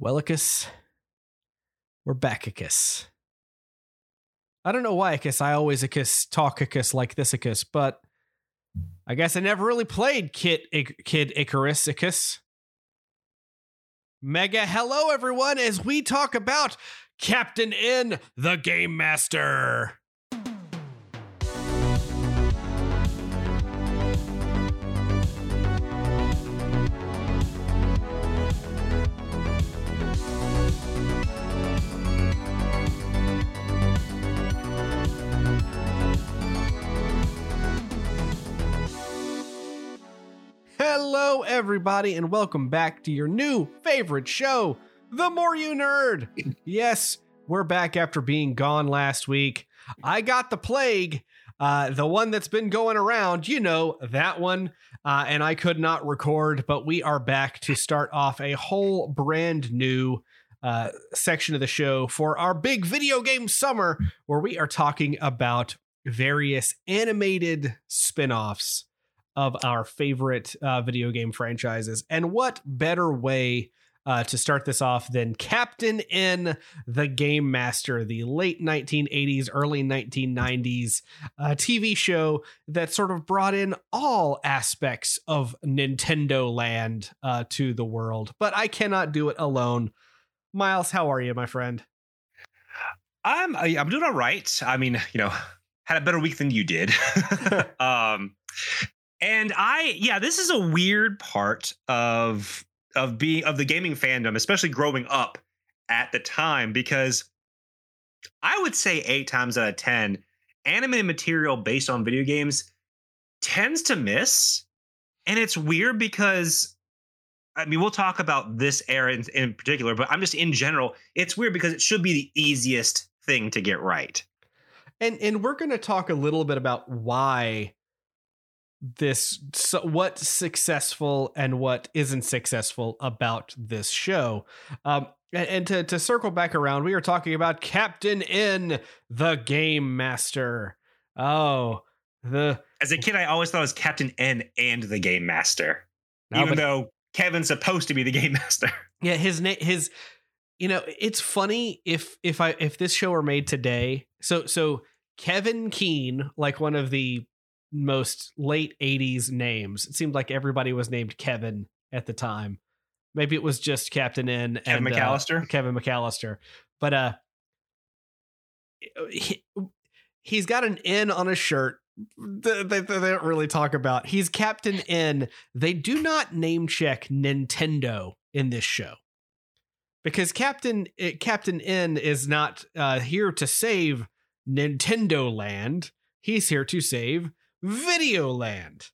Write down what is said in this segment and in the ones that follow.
Wellicus, we're. I don't know why, Icus. I always Icus talk Icus like this but I guess I never really played Kid, Kid Icarus. Mega hello, everyone, as we talk about Captain N, the Game Master. Hello, everybody, and welcome back to your new favorite show, The More You Nerd. yes, we're back after being gone last week. I got the plague, uh, the one that's been going around, you know, that one, uh, and I could not record, but we are back to start off a whole brand new uh, section of the show for our big video game summer, where we are talking about various animated spin offs of our favorite uh, video game franchises. And what better way uh, to start this off than Captain N, the Game Master, the late 1980s, early 1990s uh, TV show that sort of brought in all aspects of Nintendo land uh, to the world. But I cannot do it alone. Miles, how are you, my friend? I'm I'm doing all right. I mean, you know, had a better week than you did. um, and I, yeah, this is a weird part of of being of the gaming fandom, especially growing up at the time, because I would say eight times out of ten, animated material based on video games tends to miss. And it's weird because I mean, we'll talk about this era in, in particular, but I'm just in general, it's weird because it should be the easiest thing to get right. And and we're going to talk a little bit about why this so what's successful and what isn't successful about this show. Um and, and to to circle back around we are talking about captain n the game master. Oh the as a kid i always thought it was captain n and the game master no, even though kevin's supposed to be the game master. Yeah his name his you know it's funny if if i if this show were made today so so kevin keene like one of the most late 80s names. It seemed like everybody was named Kevin at the time. Maybe it was just Captain N Kevin and McAllister. Uh, Kevin McAllister. But uh he, he's got an N on his shirt. They, they, they don't really talk about. He's Captain N. They do not name check Nintendo in this show because Captain eh, Captain N is not uh, here to save Nintendo Land. He's here to save Videoland.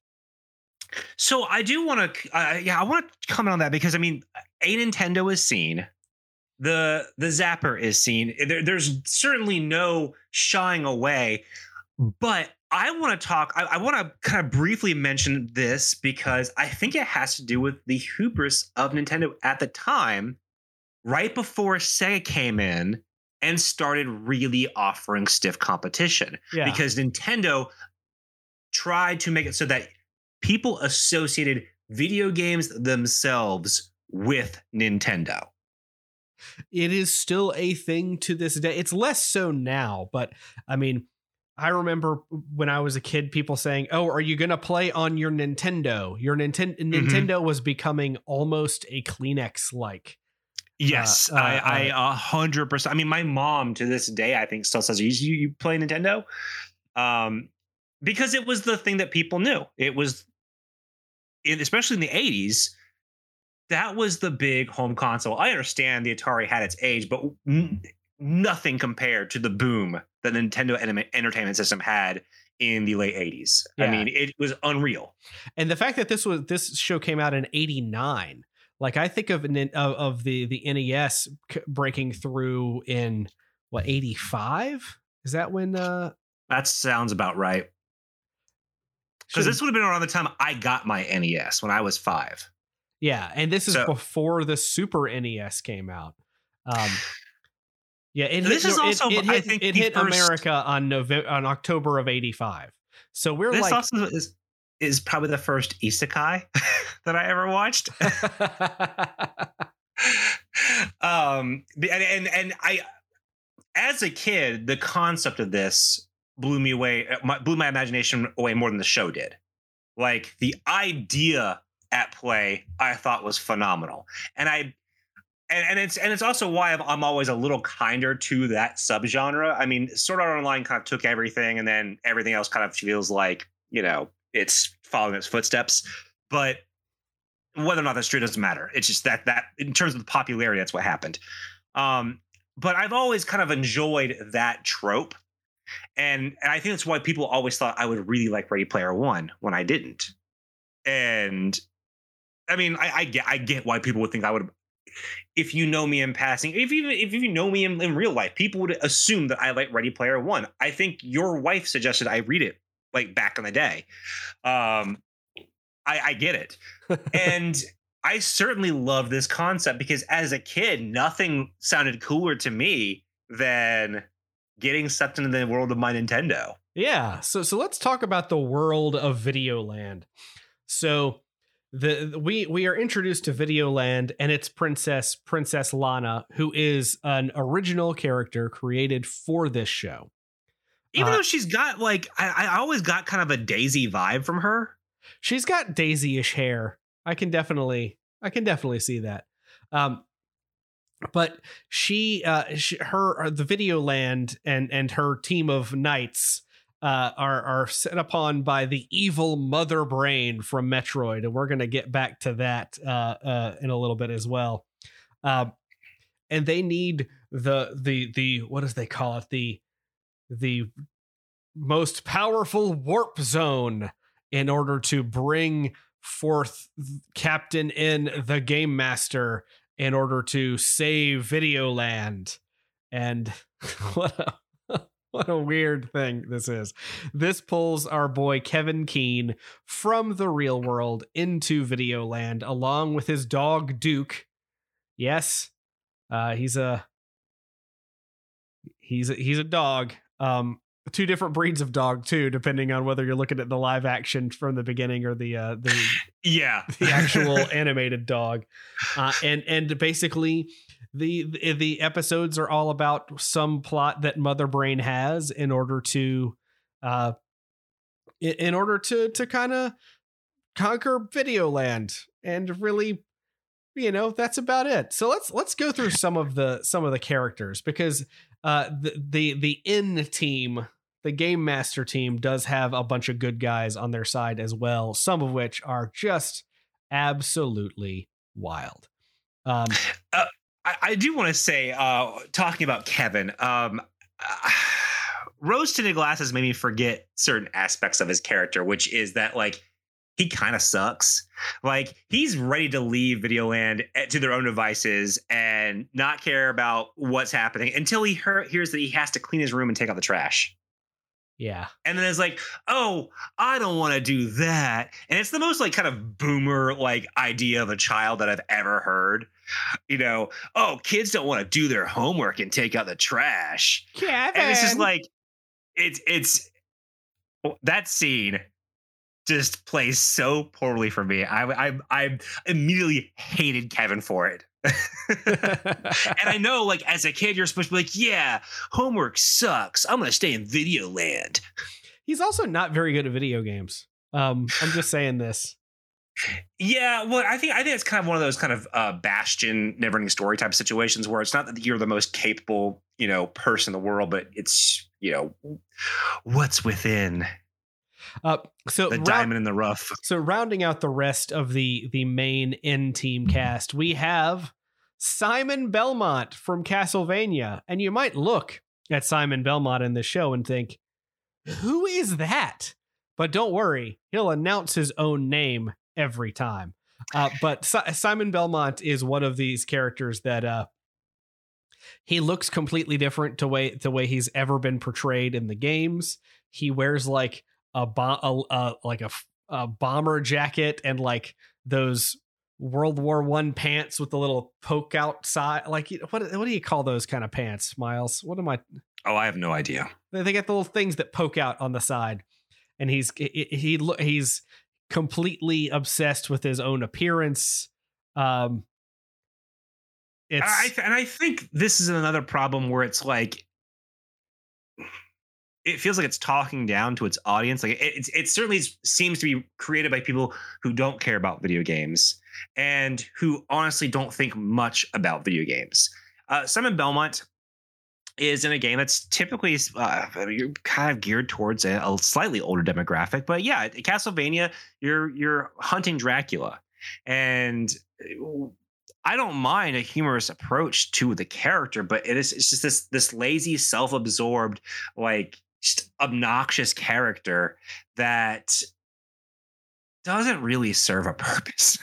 So I do want to, uh, yeah, I want to comment on that because I mean, a Nintendo is seen, the the Zapper is seen. There, there's certainly no shying away, but I want to talk. I, I want to kind of briefly mention this because I think it has to do with the hubris of Nintendo at the time, right before Sega came in and started really offering stiff competition. Yeah. Because Nintendo tried to make it so that people associated video games themselves with Nintendo. It is still a thing to this day. It's less so now, but I mean, I remember when I was a kid, people saying, "Oh, are you going to play on your Nintendo?" Your Ninten- mm-hmm. Nintendo was becoming almost a Kleenex like. Yes, uh, uh, I, uh, hundred percent. I mean, my mom to this day, I think, still says, "You, you play Nintendo?" Um, because it was the thing that people knew. It was, especially in the 80s, that was the big home console. I understand the Atari had its age, but n- nothing compared to the boom that the Nintendo Entertainment System had in the late 80s. Yeah. I mean, it was unreal. And the fact that this was this show came out in 89, like I think of of, of the the NES breaking through in what 85? Is that when uh that sounds about right. Because this would have been around the time I got my NES when I was five. Yeah, and this is so, before the Super NES came out. Um, yeah, it this hit, is also it, it hit, it hit first, America on November on October of '85. So we're this like, also is is probably the first isekai that I ever watched. Um, and and and I, as a kid, the concept of this blew me away, uh, blew my imagination away more than the show did. Like the idea at play, I thought was phenomenal, and I and, and it's and it's also why I'm, always a little kinder to that subgenre. I mean, Sword Art Online kind of took everything, and then everything else kind of feels like you know it's following its footsteps. But whether or not that's true doesn't matter. It's just that that in terms of the popularity, that's what happened. Um, but I've always kind of enjoyed that trope, and, and I think that's why people always thought I would really like Ready Player One when I didn't. And I mean, I, I get I get why people would think I would if you know me in passing, if you if you know me in, in real life, people would assume that I like Ready Player One. I think your wife suggested I read it like back in the day. Um, I, I get it, and I certainly love this concept because as a kid, nothing sounded cooler to me than getting sucked into the world of my Nintendo. Yeah, so so let's talk about the world of Videoland. So the we we are introduced to Videoland and its princess Princess Lana, who is an original character created for this show. Even uh, though she's got like I, I always got kind of a Daisy vibe from her. She's got Daisy-ish hair. I can definitely I can definitely see that. Um, but she, uh, she, her, the Videoland and and her team of knights uh, are are set upon by the evil mother brain from Metroid, and we're to get back to that uh, uh, in a little bit as well. Um, and they need the the the what does they call it the the most powerful warp zone in order to bring forth Captain N the Game Master in order to save Videoland. And what a what a weird thing this is. This pulls our boy Kevin Keene from the real world into Videoland along with his dog Duke. Yes, uh, he's a he's a, he's a dog. Um, two different breeds of dog too, depending on whether you're looking at the live action from the beginning or the uh, the yeah the actual animated dog. Uh, and and basically the the episodes are all about some plot that Mother Brain has in order to uh in order to to kind of conquer Videoland and really you know that's about it so let's let's go through some of the some of the characters because uh the the the N team the game master team does have a bunch of good guys on their side as well some of which are just absolutely wild um uh, I, I do want to say, uh, talking about Kevin, um, uh, rose tinted glasses made me forget certain aspects of his character, which is that like he kind of sucks. Like he's ready to leave Videoland eh, to their own devices and not care about what's happening until he hears that he has to clean his room and take out the trash. Yeah. And then it's like, oh, I don't want to do that. And it's the most like kind of boomer like idea of a child that I've ever heard. You know, oh, kids don't want to do their homework and take out the trash. Kevin. And it's just like it's it's that scene just plays so poorly for me. I I I immediately hated Kevin for it. and I know, like, as a kid, you're supposed to be like, yeah, homework sucks. I'm going to stay in video land. He's also not very good at video games. Um, I'm just saying this. Yeah, well, I think I think it's kind of one of those kind of uh, Bastian, never-ending story type situations where it's not that you're the most capable, you know, person in the world, but it's you know what's within. Uh, so the diamond in the rough. So rounding out the rest of the the main N team cast, we have Simon Belmont from Castlevania. And you might look at Simon Belmont in the show and think, who is that? But don't worry, he'll announce his own name every time. Uh, but si- Simon Belmont is one of these characters that uh, he looks completely different to way the way he's ever been portrayed in the games. He wears like a, bo- a, a like a, a bomber jacket and like those World War One pants with the little poke out side. Like what? What do you call those kind of pants, Miles? What am I? Oh, I have no idea. They, they get the little things that poke out on the side, and he's he, he he's completely obsessed with his own appearance. Um, it's I, and I think this is another problem where it's like it feels like it's talking down to its audience. Like it, it, it certainly seems to be created by people who don't care about video games and who honestly don't think much about video games. Uh, Simon Belmont is in a game that's typically uh, kind of geared towards a, a, slightly older demographic. But yeah, Castlevania, you're you're hunting Dracula, and I don't mind a humorous approach to the character, but it is it's just this this lazy, self-absorbed, like just obnoxious character that doesn't really serve a purpose.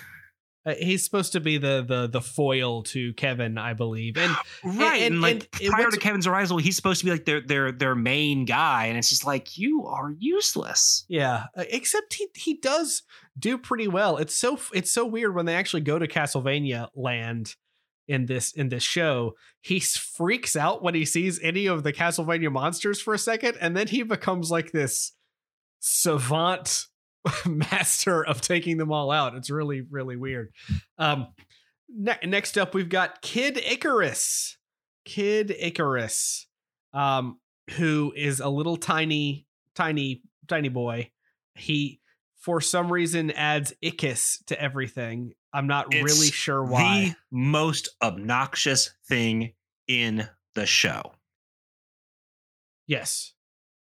Uh, he's supposed to be the the the foil to Kevin, I believe, and right. And, and like and prior to Kevin's arrival, he's supposed to be like their their their main guy, and it's just like you are useless. Yeah, uh, except he he does do pretty well. It's so it's so weird when they actually go to Castlevania land in this in this show. He freaks out when he sees any of the Castlevania monsters for a second, and then he becomes like this savant master of taking them all out. It's really, really weird. Um, ne- next up, we've got Kid Icarus. Kid Icarus, um, who is a little tiny, tiny, tiny boy. He, for some reason, adds Icus to everything. I'm not it's really sure why. The most obnoxious thing in the show. Yes.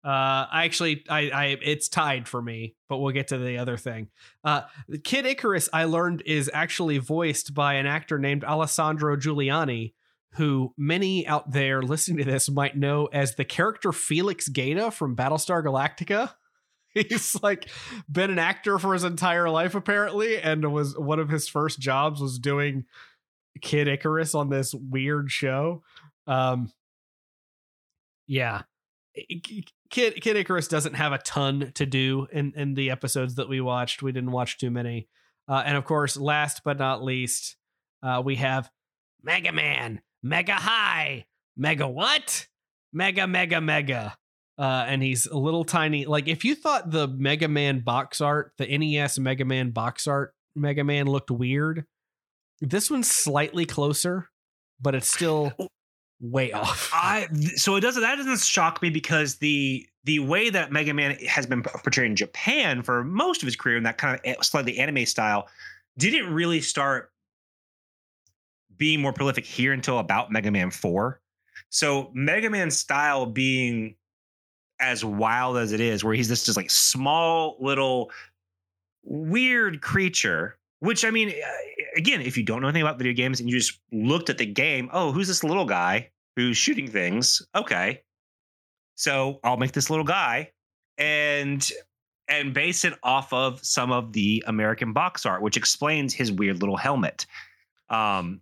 Uh, I actually, I, I, it's tied for me, but we'll get to the other thing. Uh, Kid Icarus, I learned, is actually voiced by an actor named Alessandro Juliani, who many out there listening to this might know as the character Felix Gaeta from Battlestar Galactica. He's like been an actor for his entire life, apparently, and was one of his first jobs was doing Kid Icarus on this weird show. Um, yeah Kid Kid Icarus doesn't have a ton to do in in the episodes that we watched. We didn't watch too many. Uh, and of course, last but not least, uh, we have Mega Man, Mega High, Mega what? Mega Mega Mega. Uh, and he's a little tiny. Like if you thought the Mega Man box art, the NES Mega Man box art, Mega Man looked weird. This one's slightly closer, but it's still way off. I so it doesn't that doesn't shock me because the the way that Mega Man has been portrayed in Japan for most of his career in that kind of slightly anime style didn't really start being more prolific here until about Mega Man 4. So Mega Man style being as wild as it is, where he's this just like small little weird creature which I mean, again, if you don't know anything about video games and you just looked at the game, oh, who's this little guy who's shooting things? Okay, so I'll make this little guy and and base it off of some of the American box art, which explains his weird little helmet. Um,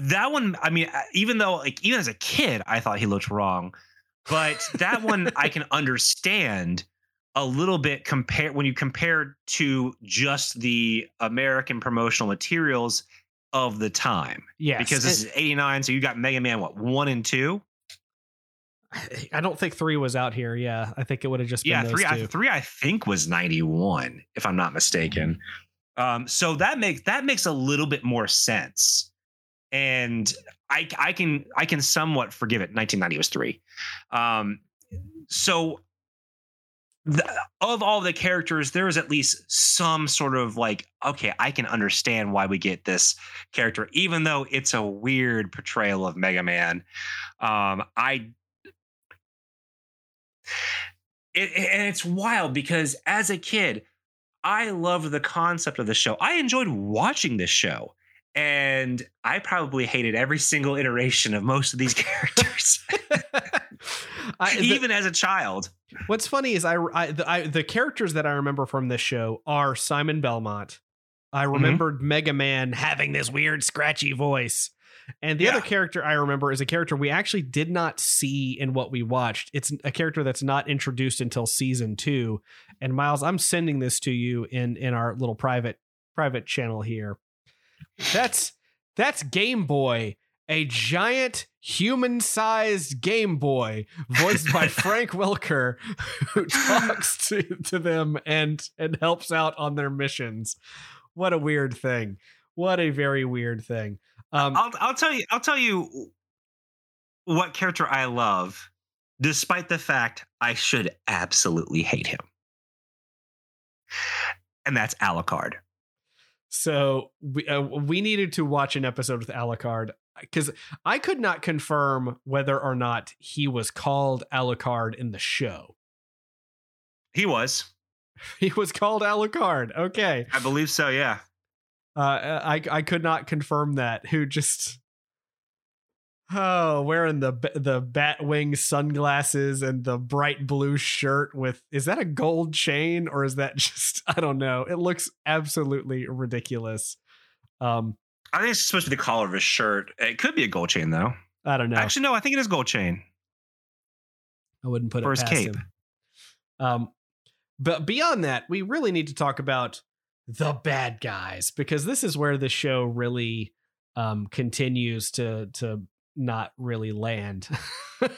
that one, I mean, even though like even as a kid, I thought he looked wrong, but that one I can understand a little bit compared when you compare to just the American promotional materials of the time. Yeah, because this it, is 89, so you got Mega Man what one and two. I don't think three was out here. Yeah, I think it would have just yeah three. I, three I think was 91, if I'm not mistaken. Um, so that makes that makes a little bit more sense, and I I can I can somewhat forgive it. 1990 was three. Um, so the, of all the characters, there is at least some sort of like, okay, I can understand why we get this character, even though it's a weird portrayal of Mega Man. Um, I it, and it's wild because as a kid, I loved the concept of the show. I enjoyed watching this show. And I probably hated every single iteration of most of these characters. I, the, even as a child. What's funny is I, I, the, I, the characters that I remember from this show are Simon Belmont. I mm-hmm. remembered mm-hmm. Mega Man having this weird scratchy voice. And the yeah. other character I remember is a character we actually did not see in what we watched. It's a character that's not introduced until season 2. And Miles, I'm sending this to you in in our little private private channel here. That's that's Game Boy a giant human sized Game Boy voiced by Frank Welker who talks to, to them and and helps out on their missions. What a weird thing. what a very weird thing. Um, I'll I'll tell you I'll tell you what character I love, despite the fact I should absolutely hate him. And that's Alucard. So we uh, we needed to watch an episode with Alucard because I could not confirm whether or not he was called Alucard in the show. He was. He was called Alucard. Okay, I believe so. Yeah. uh, I I could not confirm that. Who just oh wearing the the bat wing sunglasses and the bright blue shirt with is that a gold chain or is that just I don't know. It looks absolutely ridiculous. Um, I think it's supposed to be the collar of his shirt. It could be a gold chain though. I don't know. Actually, no. I think it is gold chain I wouldn't put it for it his past cape. him. Um, but beyond that, we really need to talk about the bad guys because this is where the show really um, continues to to not really land. I,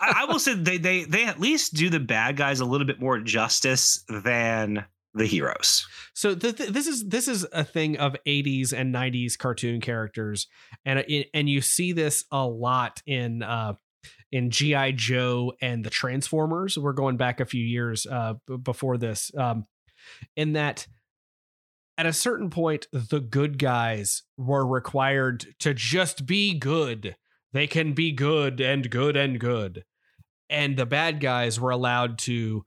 I will say they they they at least do the bad guys a little bit more justice than the heroes. So th- th- this is this is a thing of 80s and 90s cartoon characters, and and you see this a lot in uh, in GI Joe and the Transformers. We're going back a few years uh, before this, um, in that at a certain point the good guys were required to just be good. They can be good and good and good, and the bad guys were allowed to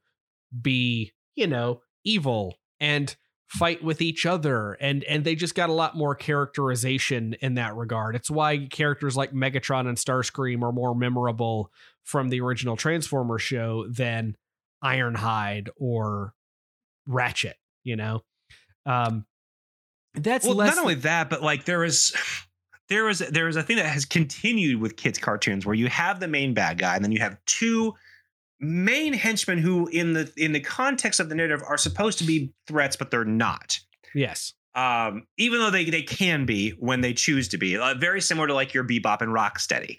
be, you know, evil and fight with each other and and they just got a lot more characterization in that regard. It's why characters like Megatron and Starscream are more memorable from the original Transformer show than Ironhide or Ratchet, you know. Um that's well, not only that, but like there is there is there is a thing that has continued with kids cartoons where you have the main bad guy and then you have two main henchmen who in the in the context of the narrative are supposed to be threats but they're not yes. um even though they they can be when they choose to be uh, very similar to like your bebop and rocksteady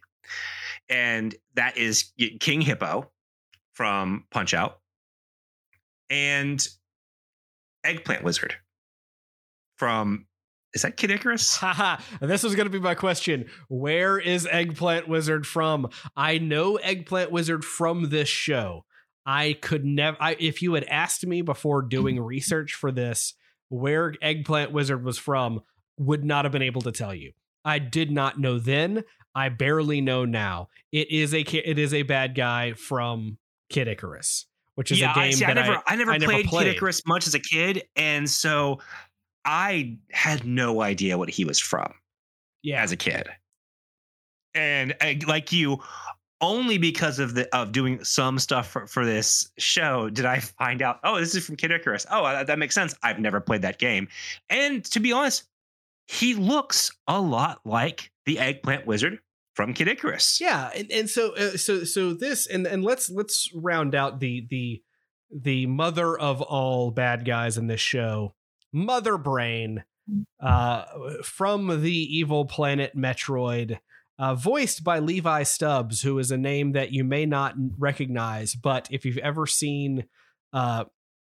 and that is king hippo from punch out and eggplant wizard from is that kid icarus Haha, this was going to be my question. Where is Eggplant Wizard from? I know Eggplant Wizard from this show. I could never, I, if you had asked me before doing research for this, where Eggplant Wizard was from, would not have been able to tell you. I did not know then. I barely know now. It is a it is a bad guy from Kid Icarus, which is yeah, a game I, see, that I never, I, never I never played, played. Kid Icarus much as a kid, and so I had no idea what he was from yeah, as a kid. And uh, like you, only because of the of doing some stuff for, for this show did I find out. Oh, this is from Kid Icarus. Oh, that, that makes sense. I've never played that game, and to be honest, he looks a lot like the Eggplant Wizard from Kid Icarus. yeah and, and so uh, so so this and and let's let's round out the the the mother of all bad guys in this show mother brain uh from the evil planet metroid uh, voiced by Levi Stubbs, who is a name that you may not recognize, but if you've ever seen uh,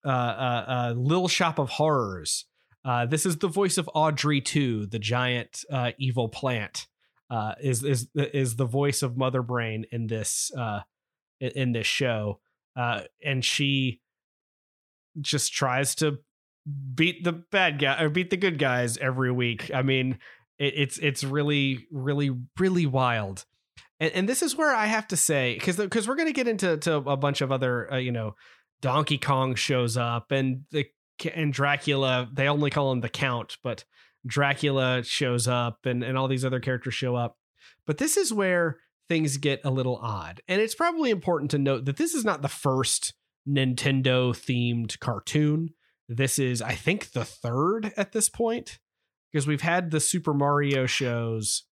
uh, uh, uh, Little Shop of Horrors, this is the voice of Audrey 2, the giant evil plant is is is the voice of Mother Brain in this in- this show, and she just tries to beat the bad guy or beat the good guys every week. I mean, it, it's it's really really really wild, and and this is where I have to say because because we're gonna get into to a bunch of other uh, you know Donkey Kong shows up and the and Dracula they only call him the Count, but Dracula shows up and, and all these other characters show up. But this is where things get a little odd. And it's probably important to note that this is not the first Nintendo themed cartoon. This is, I think, the third at this point because we've had the Super Mario shows.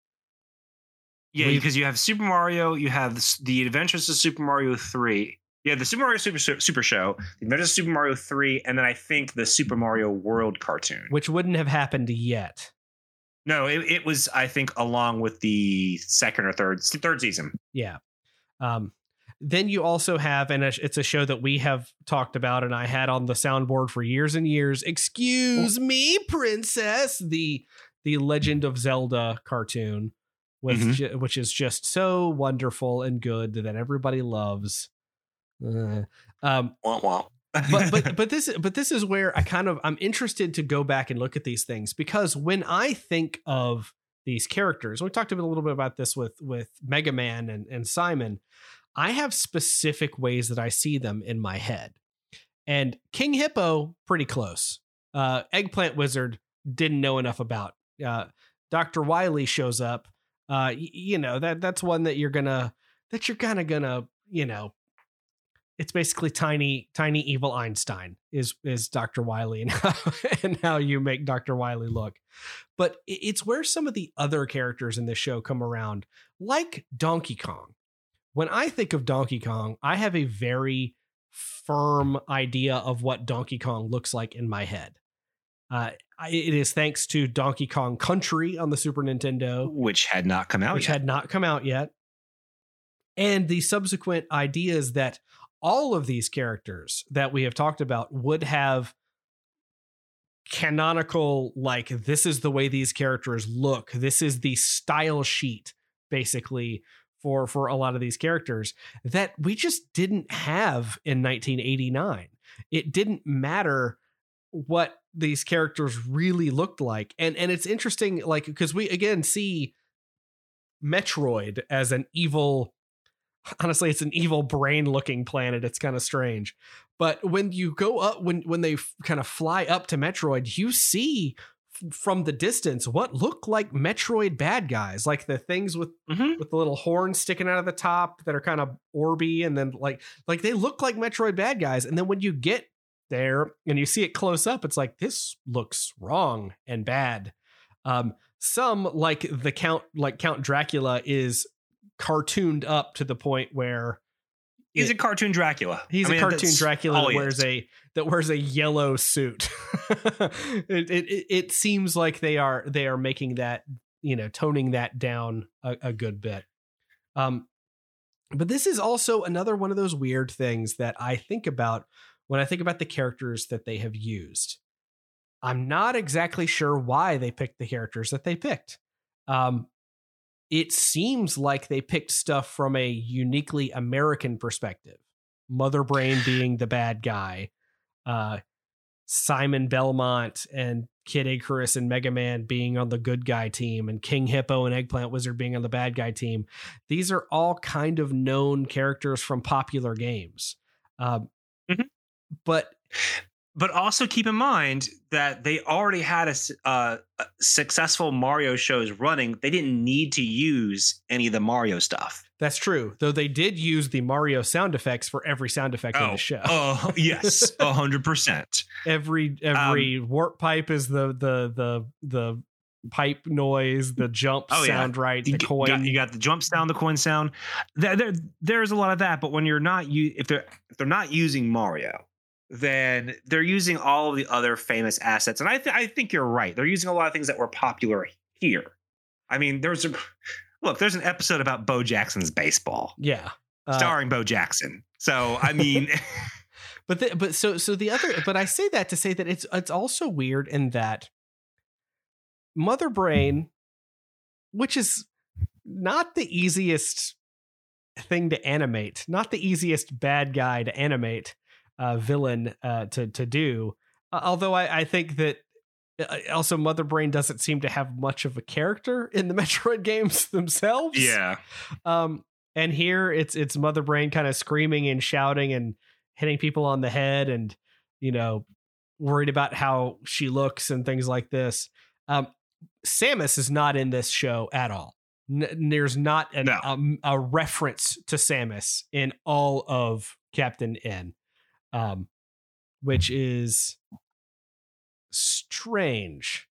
Yeah, We've- because you have Super Mario, you have the, the Adventures of Super Mario 3. Yeah, the Super Mario Super Super Show, the Adventures of Super Mario 3, and then I think the Super Mario World cartoon. which wouldn't have happened yet. No, it, it was I think along with the second or third third season. Yeah. Um, then you also have, and it's a show that we have talked about, and I had on the soundboard for years and years. Excuse me, princess. The the Legend of Zelda cartoon, with Mhm. ju- which is just so wonderful and good that everybody loves. Uh, um, but but but this but this is where I kind of I'm interested to go back and look at these things because when I think of these characters, we talked a a little bit about this with with Mega Man and, and Simon. I have specific ways that I see them in my head, and King Hippo pretty close. Uh, Eggplant Wizard didn't know enough about. Uh, Doctor Wily shows up. Uh, y- you know that that's one that you're gonna that you're kind of gonna you know it's basically tiny tiny evil einstein is is dr wily and how, and how you make dr wily look but it's where some of the other characters in this show come around like donkey kong when i think of donkey kong i have a very firm idea of what donkey kong looks like in my head uh, it is thanks to donkey kong country on the super nintendo which had not come out which yet. had not come out yet. And the subsequent ideas that all of these characters that we have talked about would have canonical, like, this is the way these characters look. This is the style sheet, basically, for, for a lot of these characters that we just didn't have in 1989. It didn't matter what these characters really looked like. And and it's interesting, like, because we again see Metroid as an evil honestly it's an evil brain looking planet it's kind of strange but when you go up when when they f- kind of fly up to metroid you see from the distance what look like metroid bad guys like the things with Mhm. with the little horns sticking out of the top that are kind of orby and then like like they look like metroid bad guys and then when you get there and you see it close up it's like this looks wrong and bad um some like the count like count dracula is cartooned up to the point where He's it- a cartoon Dracula. He's I mean, a cartoon Dracula that wears is. a that wears a yellow suit. it, it it- seems like they are they are making that you know toning that down a, a good bit. Um, but this is also another one of those weird things that I think about when I think about the characters that they have used. I'm not exactly sure why they picked the characters that they picked. Um, it seems like they picked stuff from a uniquely American perspective. Mother Brain being the bad guy, uh, Simon Belmont and Kid Icarus and Mega Man being on the good guy team, and King Hippo and Eggplant Wizard being on the bad guy team. These are all kind of known characters from popular games. Um, Mhm. But But also keep in mind that they already had a, uh, a successful Mario shows running. They didn't need to use any of the Mario stuff. that's true, though they did use the Mario sound effects for every sound effect in the show. Oh, yes, a hundred percent. every every warp pipe is the the the the pipe noise, the jump Oh, yeah. sound right, the You, coin. got, you got the jump sound, the coin sound. There, there, there's a lot of that. But when you're not, you if they're if they're not using Mario, then they're using all of the other famous assets. And I th- I think you're right. They're using a lot of things that were popular here. I mean, there's a look. There's an episode about Bo Jackson's baseball, yeah. Uh, starring Bo Jackson. So I mean, but the, but so so the other but I say that to say that it's it's also weird in that Mother Brain, which is not the easiest thing to animate, not the easiest bad guy to animate, uh, villain uh, to to do. Uh, although I, I think that uh, also Mother Brain doesn't seem to have much of a character in the Metroid games themselves. yeah, Um, and here it's it's Mother Brain kind of screaming and shouting and hitting people on the head and you know worried about how she looks and things like this. Um, Samus is not in this show at all. N- there's not an, No. um, a reference to Samus in all of Captain N, um, which is strange.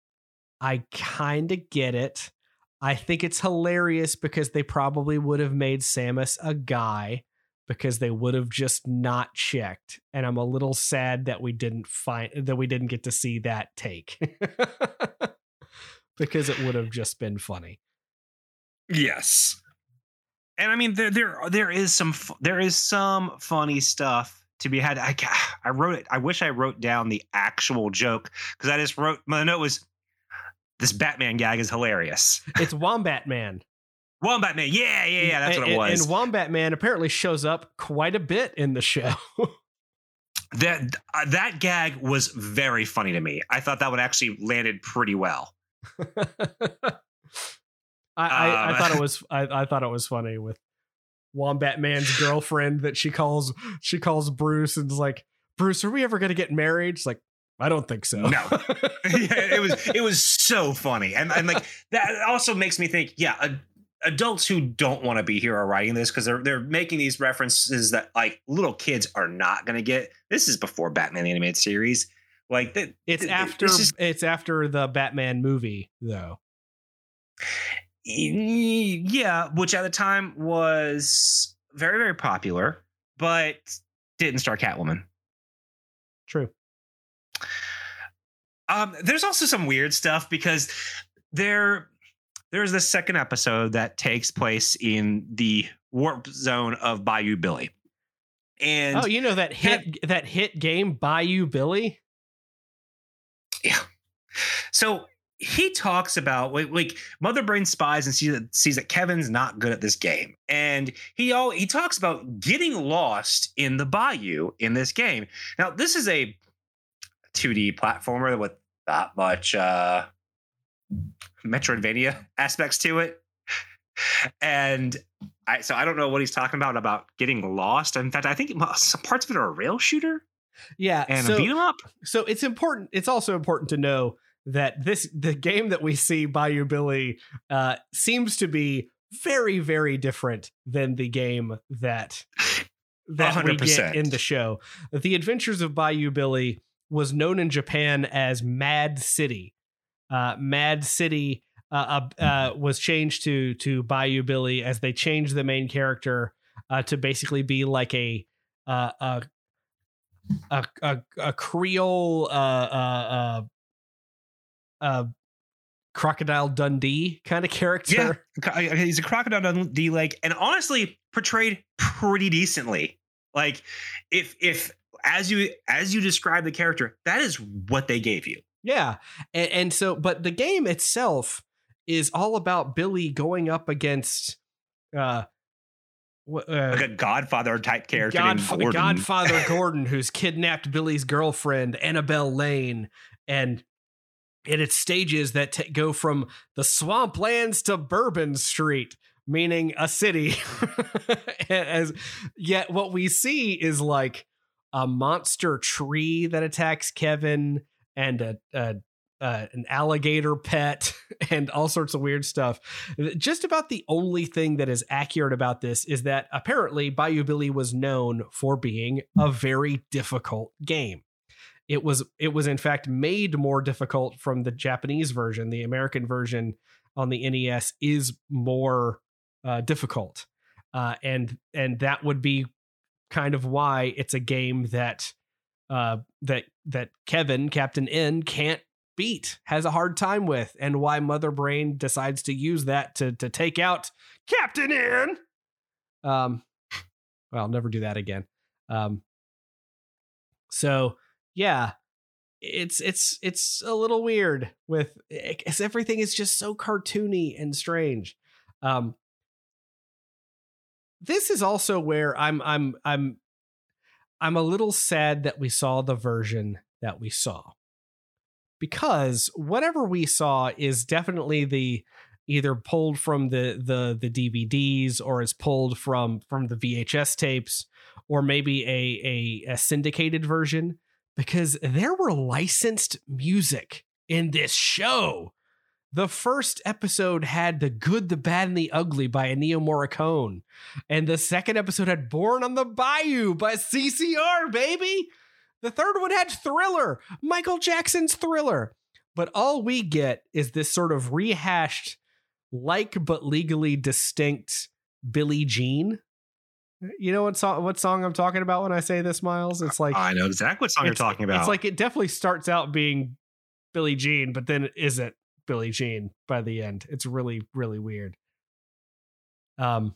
I kind of get it. I think it's hilarious because they probably would have made Samus a guy because they would have just not checked. And I'm a little sad that we didn't find that we didn't get to see that take. because it would have just been funny. yes. And I mean, there there there is some there is some funny stuff to be had. I I wrote it. I wish I wrote down the actual joke because I just wrote my note was this Batman gag is hilarious. It's Wombat Man. Wombat Man, yeah, yeah, yeah, that's and, what it was. And Wombat Man apparently shows up quite a bit in the show. that uh, that gag was very funny to me. I thought that one actually landed pretty well. I, I, I, Um, thought it was I, I thought it was funny with Wombat Man's girlfriend that she calls she calls Bruce and is like, Bruce, are we ever gonna get married? She's like, I don't think so. No. yeah, it was it was so funny, and and like that also makes me think. Yeah, ad- adults who don't want to be here are writing this because they're they're making these references that like little kids are not going to get. This is before Batman the animated series. Like that, it's th- after is- it's after the Batman movie though. Yeah, which at the time was very very popular, but didn't star Catwoman. True. Um, there's also some weird stuff because there there's this second episode that takes place in the warp zone of Bayou Billy. And oh, you know that hit that hit game Bayou Billy? Yeah. So he talks about like, like Mother Brain spies and sees that, sees that Kevin's not good at this game, and he all he talks about getting lost in the bayou in this game. Now, this is a 2D platformer with not much uh, Metroidvania aspects to it, and I so I don't know what he's talking about about getting lost. In fact, I think some parts of it are a rail shooter Yeah. and so, a beat 'em up. so it's important it's also important to know that this the game that we see Bayou Billy uh seems to be very very different than the game that that we get in the show. The Adventures of Bayou Billy was known in Japan as Mad City. Uh, Mad City uh, uh, uh, was changed to to Bayou Billy as they changed the main character uh, to basically be like a uh, a a a, a Creole uh, uh, uh, uh, crocodile Dundee kind of character. Co- He's a crocodile Dundee like, and honestly, portrayed pretty decently. Like, if if as you as you describe the character, that is what they gave you. Yeah. And, and so, but the game itself is all about Billy going up against uh, uh Like a Godfather type character Godf- Gordon. Godfather Gordon, who's kidnapped Billy's girlfriend, Annabelle Lane, and and it's stages that t- go from the swamplands to Bourbon Street, meaning a city. As yet, what we see is like a monster tree that attacks Kevin, and a, a uh, an alligator pet and all sorts of weird stuff. Just about the only thing that is accurate about this is that apparently Bayou Billy was known for being a very difficult game. It was it was in fact made more difficult from the Japanese version. The American version on the NES is more uh, difficult, uh, and and that would be kind of why it's a game that uh, that that Kevin Captain N can't beat, has a hard time with, and why Mother Brain decides to use that to to take out Captain N. Um, well, I'll never do that again. Um, so yeah, it's it's it's a little weird with because everything is just so cartoony and strange. Um, this is also where I'm I'm I'm I'm a little sad that we saw the version that we saw because whatever we saw is definitely the either pulled from the the the DVDs or is pulled from from the VHS tapes or maybe a a, a syndicated version because there were licensed music in this show. The first episode had The Good, the Bad, and the Ugly by Ennio Morricone. And the second episode had Born on the Bayou by CCR, baby. The third one had Thriller, Michael Jackson's Thriller. But all we get is this sort of rehashed, like but legally distinct Billie Jean. You know what song what song I'm talking about when I say this, Miles? It's like I know exactly what song you're talking about. It's like it definitely starts out being Billie Jean, but then it isn't Billie Jean by the end. It's really, really weird. Um,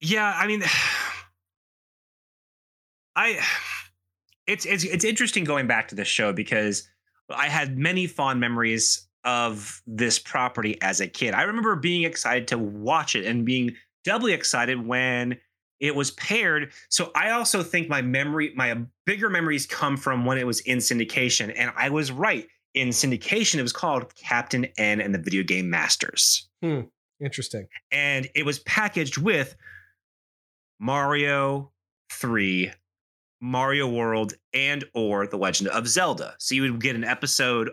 yeah, I mean, I it's it's it's interesting going back to this show because I had many fond memories of this property as a kid. I remember being excited to watch it and being doubly excited when it was paired. So I also think my memory, my bigger memories come from when it was in syndication. And I was right. In syndication, it was called Captain N and the Video Game Masters. Hmm. Interesting. And it was packaged with Mario 3, Mario World, and or The Legend of Zelda. So you would get an episode.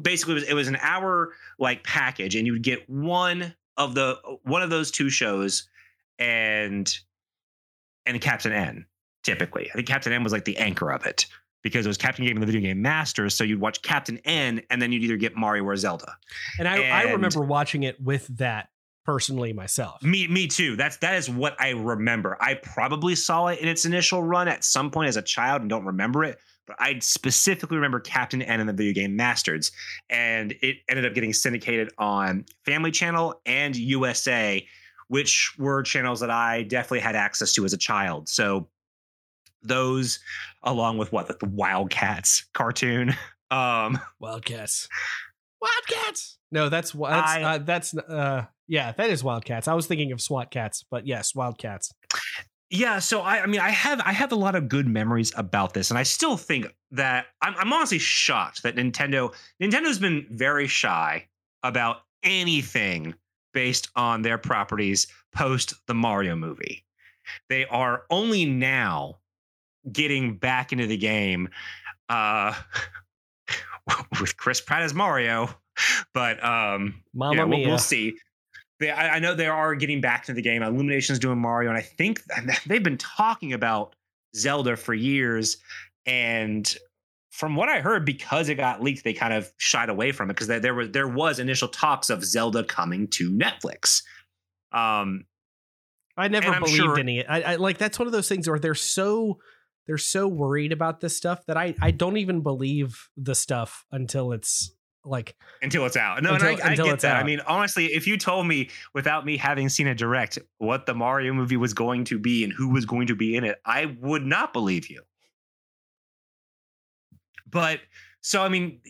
Basically, it was, it was an hour like package, and you would get one of the uh, one of those two shows, and and Captain N. Typically, I think Captain N was like the anchor of it because it was Captain Game and the Video Game Masters. So you'd watch Captain N, and then you'd either get Mario or Zelda. And I, I remember watching it with that personally myself. Me, me too. That's that is what I remember. I probably saw it in its initial run at some point as a child and don't remember it. But I specifically remember Captain N in the Video Game Masters, and it ended up getting syndicated on Family Channel and USA, which were channels that I definitely had access to as a child. So those, along with what the Wildcats cartoon, um, Wildcats, Wildcats. No, that's that's I, uh, that's uh, yeah, that is Wildcats. I was thinking of SWAT Kats, but yes, Wildcats. Yeah, so I, I mean, I have I have a lot of good memories about this, and I still think that I'm, I'm honestly shocked that Nintendo Nintendo's been very shy about anything based on their properties post the Mario movie. They are only now getting back into the game uh, with Chris Pratt as Mario, but um, Mama you know, we'll, we'll see they, I, I, know they are getting back to the game. Illumination's doing Mario, and I think they've been talking about Zelda for years. And from what I heard, because it got leaked, they kind of shied away from it because there was there was initial talks of Zelda coming to Netflix. Um, I never believed sure, any. I, I like that's one of those things where they're so they're so worried about this stuff that I I don't even believe the stuff until it's like until it's out. No, until, I, I get that. Out. I mean, honestly, if you told me without me having seen a direct what the Mario movie was going to be and who was going to be in it, I would not believe you. But so I mean,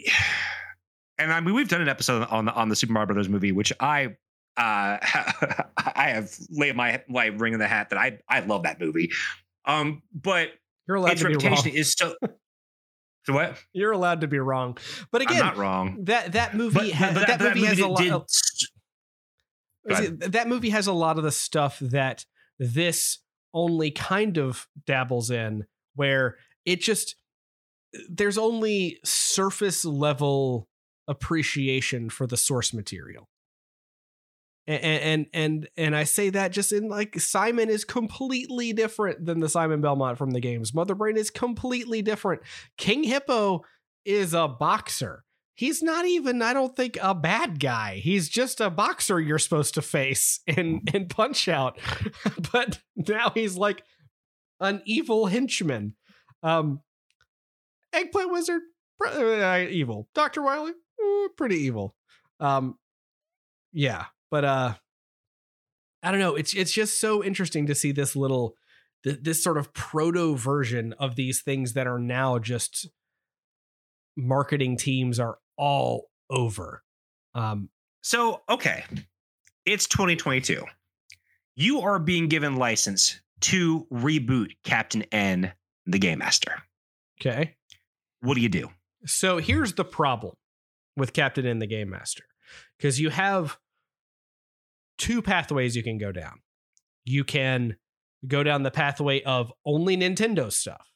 and I mean we've done an episode on the on the Super Mario Brothers movie, which I uh I have laid my my ring in the hat that I I love that movie. Um, but You're its reputation is so what? You're allowed to be wrong, but again, I'm not wrong. That that movie, but, ha- but that, that, movie, movie has a lot. Of, that movie has a lot of the stuff that this only kind of dabbles in, where it just there's only surface level appreciation for the source material and and and and I say that just in like Simon is completely different than the Simon Belmont from the games. Mother Brain is completely different. King Hippo is a boxer. He's not even, I don't think, a bad guy. He's just a boxer you're supposed to face in in Punch Out. but now he's like an evil henchman. Um, Eggplant Wizard, uh, evil. Doctor Wily, uh, pretty evil. Um, yeah, but uh I don't know, it's it's just so interesting to see this little th- this sort of proto version of these things that are now just marketing teams are all over. Um so okay. It's 2022. You are being given license to reboot Captain N the Game Master. Okay. What do you do? So here's the problem with Captain N the Game Master. Because you have two pathways you can go down. You can go down the pathway of only Nintendo stuff.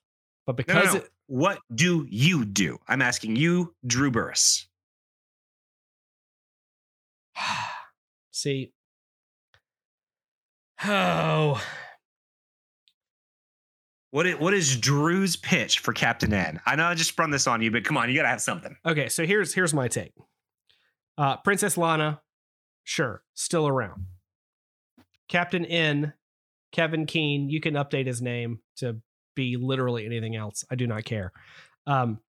But because no, no, no. It, what do you do? I'm asking you, Drew Burris. See. Oh. What is, what is Drew's pitch for Captain N? I know I just sprung this on you, but come on, you gotta have something. Okay, so here's here's my take. Uh, Princess Lana Sure, still around. Captain N, Kevin Keene, you can update his name to be literally anything else. I do not care. Um,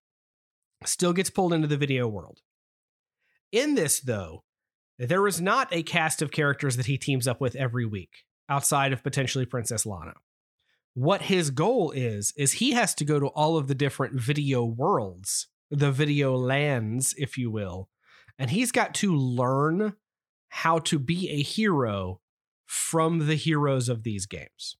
still gets pulled into the video world. In this, though, there is not a cast of characters that he teams up with every week outside of potentially Princess Lana. What his goal is, is he has to go to all of the different video worlds the video lands, if you will, and he's got to learn how to be a hero from the heroes of these games.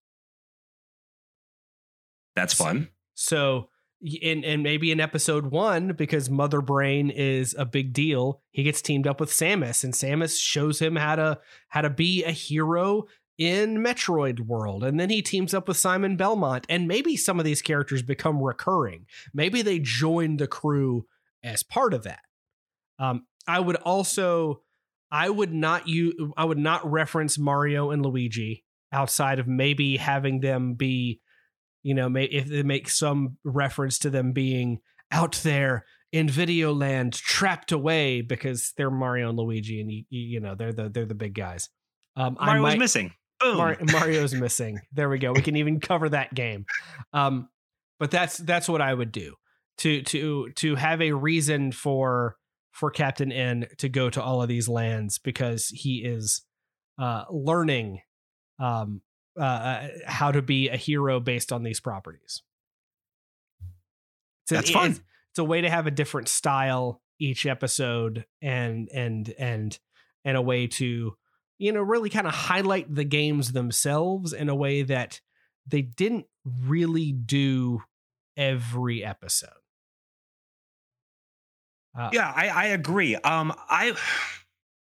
That's fun. So, in and maybe in episode one, because Mother Brain is a big deal, he gets teamed up with Samus, and Samus shows him how to how to be a hero in Metroid World, and then he teams up with Simon Belmont, and maybe some of these characters become recurring. Maybe they join the crew as part of that. Um, I would also, I would not you, I would not reference Mario and Luigi outside of maybe having them be you know, may, if they make some reference to them being out there in video land trapped away because they're Mario and Luigi and you, you know they're the they're the big guys. Um, Mario was missing. Mar- Mario's missing. There we go. We can even cover that game. Um, but that's that's what I would do to to to have a reason for for Captain N to go to all of these lands because he is uh, learning um, uh, uh, how to be a hero based on these properties. So That's fun. It's, it's a way to have a different style each episode and and and and a way to you know really kind of highlight the games themselves in a way that they didn't really do every episode. Uh, yeah, I, I agree. Um, I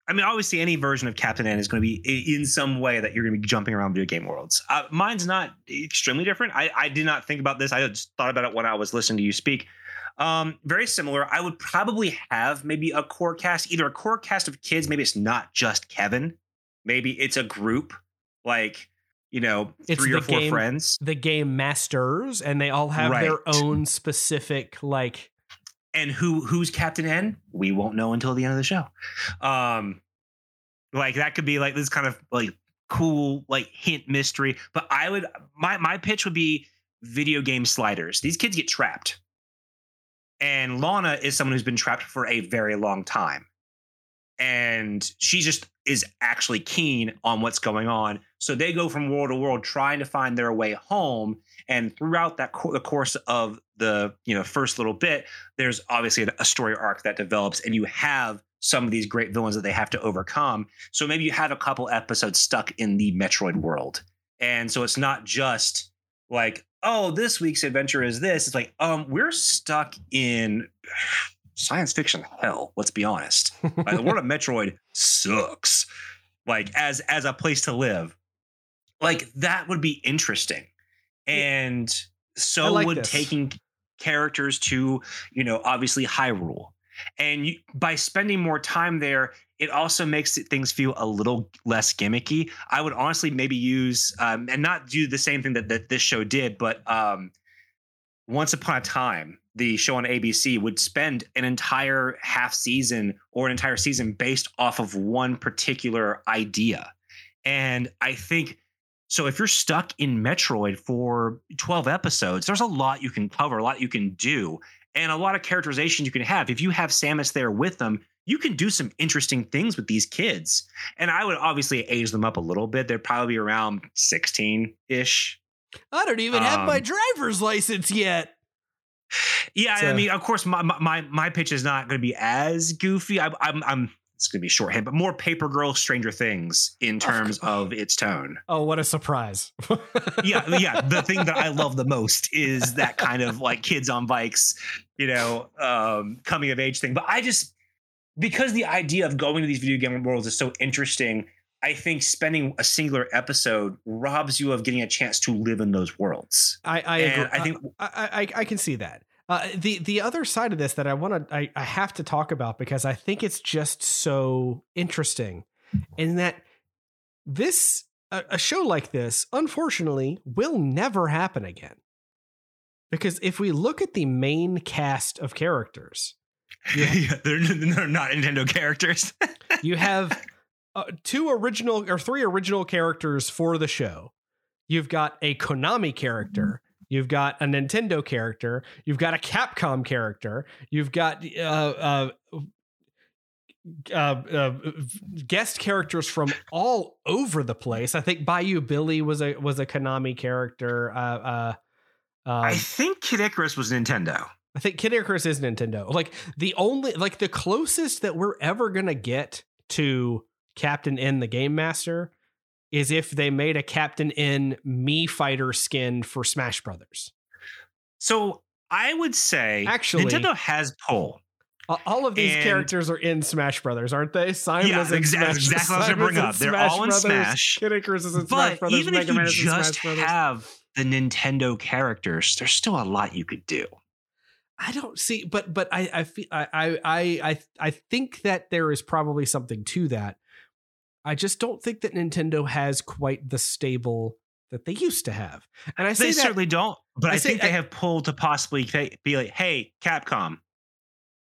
I mean, obviously, any version of Captain N is going to be in some way that you're going to be jumping around video game worlds. Uh, mine's not extremely different. I, I, did not think about this. I just thought about it when I was listening to you speak. Um, very similar. I would probably have maybe a core cast, either a core cast of kids. Maybe it's not just Kevin. Maybe it's a group, like you know, it's three or four game, friends. The game masters, and they all have right. their own specific like and who who's Captain N? We won't know until the end of the show. Um, like that could be like this kind of like cool like hint mystery. But I would my my pitch would be video game sliders. These kids get trapped, and Lana is someone who's been trapped for a very long time, and she just is actually keen on what's going on. So they go from world to world trying to find their way home. And throughout that co- the course of the you know first little bit, there's obviously a story arc that develops, and you have some of these great villains that they have to overcome. So maybe you have a couple episodes stuck in the Metroid world, and so it's not just like oh this week's adventure is this. It's like um we're stuck in science fiction hell. Let's be honest. like, the world of Metroid sucks. Like as as a place to live, like that would be interesting, and so like would this. taking characters to you know obviously Hyrule, and you, by spending more time there, it also makes things feel a little less gimmicky. I would honestly maybe use um, and not do the same thing that, that this show did, but um, once upon a time, the show on ABC would spend an entire half season or an entire season based off of one particular idea. And I think so if you're stuck in Metroid for 12 episodes, there's a lot you can cover, a lot you can do, and a lot of characterization you can have. If you have Samus there with them, you can do some interesting things with these kids. And I would obviously age them up a little bit. They're probably be around 16 ish, I don't even um, have my um, driver's license yet. Yeah, so. I mean, of course, my my my pitch is not going to be as goofy. I, I'm I'm it's going to be shorthand, but more Paper Girl, Stranger Things in terms oh, of its tone. Oh, what a surprise! yeah, yeah. The thing that I love the most is that kind of like kids on bikes, you know, um, coming of age thing. But I just because the idea of going to these video game worlds is so interesting I think spending a singular episode robs you of getting a chance to live in those worlds. I I, agree. I think I, I, I can see that. Uh, the the other side of this that I want to I, I have to talk about because I think it's just so interesting, in that this a, a show like this unfortunately will never happen again. Because if we look at the main cast of characters, yeah, they're, they're not Nintendo characters. you have uh, two original or three original characters for the show. You've got a Konami character. You've got a Nintendo character. You've got a Capcom character. You've got uh, uh, uh, uh, guest characters from all over the place. I think Bayou Billy was a was a Konami character. Uh, uh, um, I think Kid Icarus was Nintendo. I think Kid Icarus is Nintendo. Like the only like the closest that we're ever gonna get to Captain N the Game Master is if they made a Captain N Mii Fighter skin for Smash Brothers. So I would say Actually- Nintendo has pull. All of these And- characters are in Smash Brothers, aren't they? Simon Yeah, is in exa- Smash. exactly what I was bring up. They're all in Brothers, Smash. Kid Icarus is in Smash But Brothers. even Mega if you in just have the Nintendo characters, there's still a lot you could do. I don't see, but but I I feel I I I I I think that there is probably something to that. I just don't think that Nintendo has quite the stable that they used to have. And I say They that certainly don't, but I I, say- think they have pulled to possibly be like, "Hey, Capcom,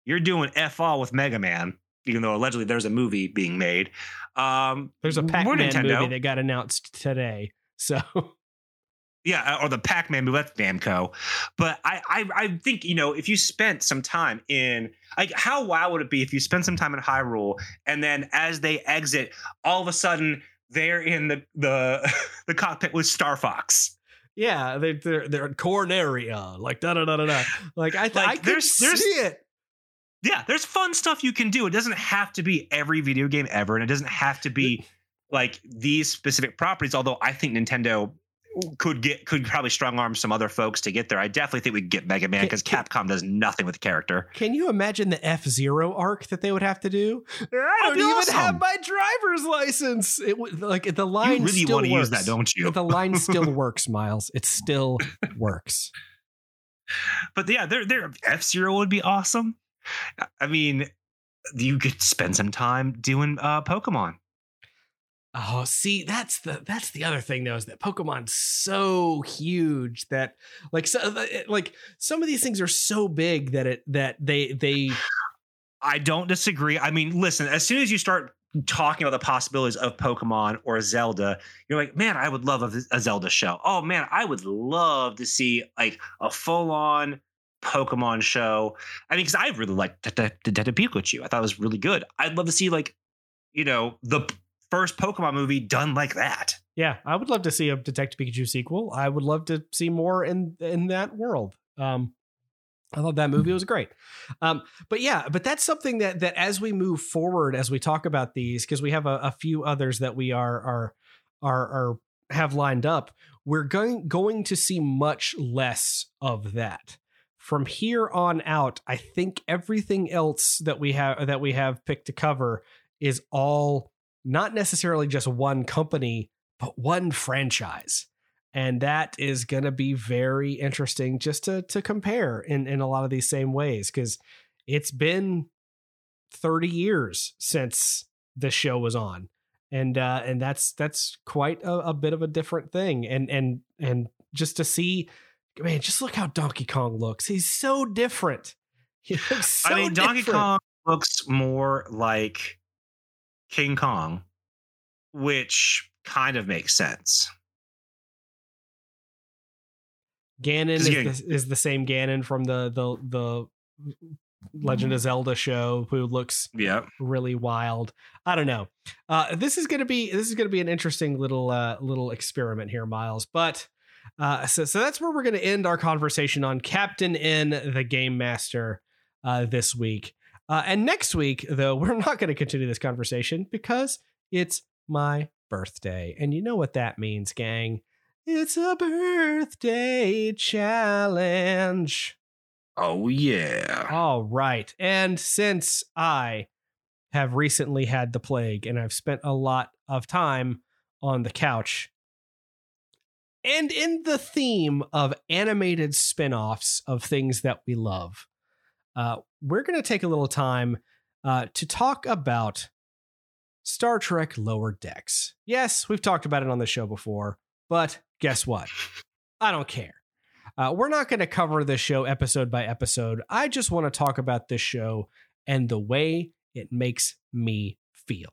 you're doing f all with Mega Man." Even though allegedly there's a movie being made, um, there's a we're Pac-Man movie that got announced today. So Yeah, uh, or the Pac-Man movie. That's Namco. But I, I, I think you know if you spent some time in like how wild would it be if you spent some time in Hyrule and then as they exit, all of a sudden they're in the the the cockpit with Star Fox. yeah, they they're they're in Corneria, like da da da da da. Like I Like, I could there's- see there's- it. Yeah, there's fun stuff you can do. It doesn't have to be every video game ever, and it doesn't have to be like these specific properties. Although I think Nintendo could get could probably strong arm some other folks to get there. I definitely think we could get Mega Man because Capcom does nothing with the character. Can you imagine the F Zero arc that they would have to do? I don't even awesome. have my driver's license. It would like the line. You really still want to use works. that, don't you? the line still works, Miles. It still works. But yeah, their their F Zero would be awesome. I mean, you could spend some time doing uh Pokemon. Oh, see, that's the that's the other thing though is that Pokemon's so huge that like so uh, like some of these things are so big that it that they they I don't disagree. I mean, listen, as soon as you start talking about the possibilities of Pokemon or Zelda, you're like, man, I would love a, a Zelda show. Oh man, I would love to see like a full on Pokemon show. I mean, because I really liked Det- Detective Pikachu. I thought it was really good. I'd love to see like, you know, the first Pokemon movie done like that. yeah, I would love to see a Detective Pikachu sequel. I would love to see more in in that world. Um I thought that movie was great. Um, but yeah, but that's something that that as we move forward, as we talk about these, because we have a, a few others that we are are are are have lined up, we're going going to see much less of that. From here on out, I think everything else that we have that we have picked to cover is all not necessarily just one company, but one franchise. And that is going to be very interesting just to to compare in in a lot of these same ways because it's been 30 years since the show was on. And uh and that's that's quite a, a bit of a different thing. And and and just to see man just look how donkey kong looks. He's so different. He looks so I mean, Donkey different. Kong looks more like King Kong, which kind of makes sense. Ganon is getting- the, is the same Ganon from the the the Legend of Zelda show who looks Yeah. really wild. I don't know. Uh, this is gonna be this is gonna be an interesting little uh, little experiment here, Miles. But uh, so so that's where we're gonna end our conversation on Captain N, the Game Master, uh, this week. Uh, and next week, though, we're not going to continue this conversation because it's my birthday, and you know what that means, gang. It's a birthday challenge. Oh yeah. All right. And since I have recently had the plague and I've spent a lot of time on the couch, and in the theme of animated spin offs of things that we love, uh, we're going to take a little time uh, to talk about Star Trek Lower Decks. Yes, we've talked about it on the show before, but guess what? I don't care. Uh, we're not going to cover this show episode by episode. I just want to talk about this show and the way it makes me feel.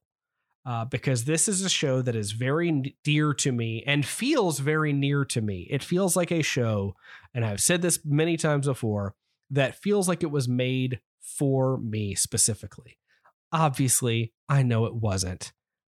Uh, because this is a show that is very dear to me and feels very near to me. It feels like a show, and I've said this many times before, that feels like it was made for me specifically. Obviously, I know it wasn't,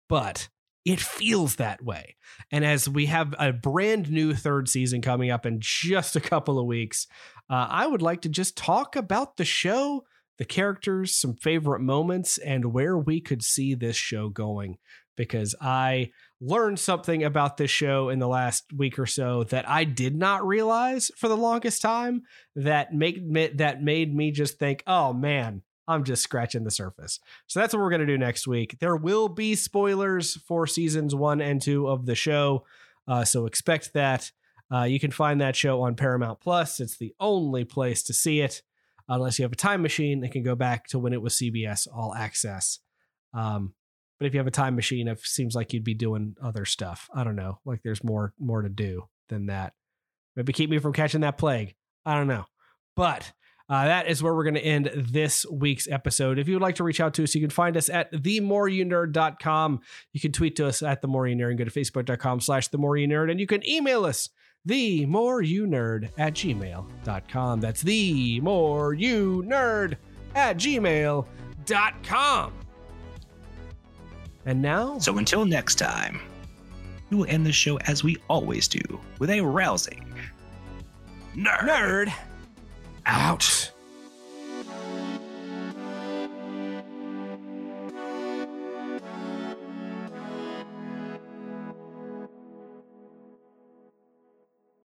but it feels that way. And as we have a brand new third season coming up in just a couple of weeks, uh, I would like to just talk about the show, the characters, some favorite moments, and where we could see this show going. Because I learned something about this show in the last week or so that I did not realize for the longest time that make that made me just think, oh man, I'm just scratching the surface. So that's what we're going to do next week. There will be spoilers for seasons one and two of the show. Uh, so expect that. Uh, you can find that show on Paramount Plus. It's the only place to see it, unless you have a time machine that can go back to when it was CBS All Access. Um, but if you have a time machine, it seems like you'd be doing other stuff. I don't know. Like there's more more to do than that. Maybe keep me from catching that plague. I don't know. But uh, that is where we're going to end this week's episode. If you would like to reach out to us, you can find us at themoreyounerd.com. You can tweet to us at the more you nerd and go to facebook.com slash the more you nerd. And you can email us the more you nerd at gmail.com. That's the more you nerd at gmail.com. And now. So until next time, we will end the show as we always do with a rousing nerd. Nerd out.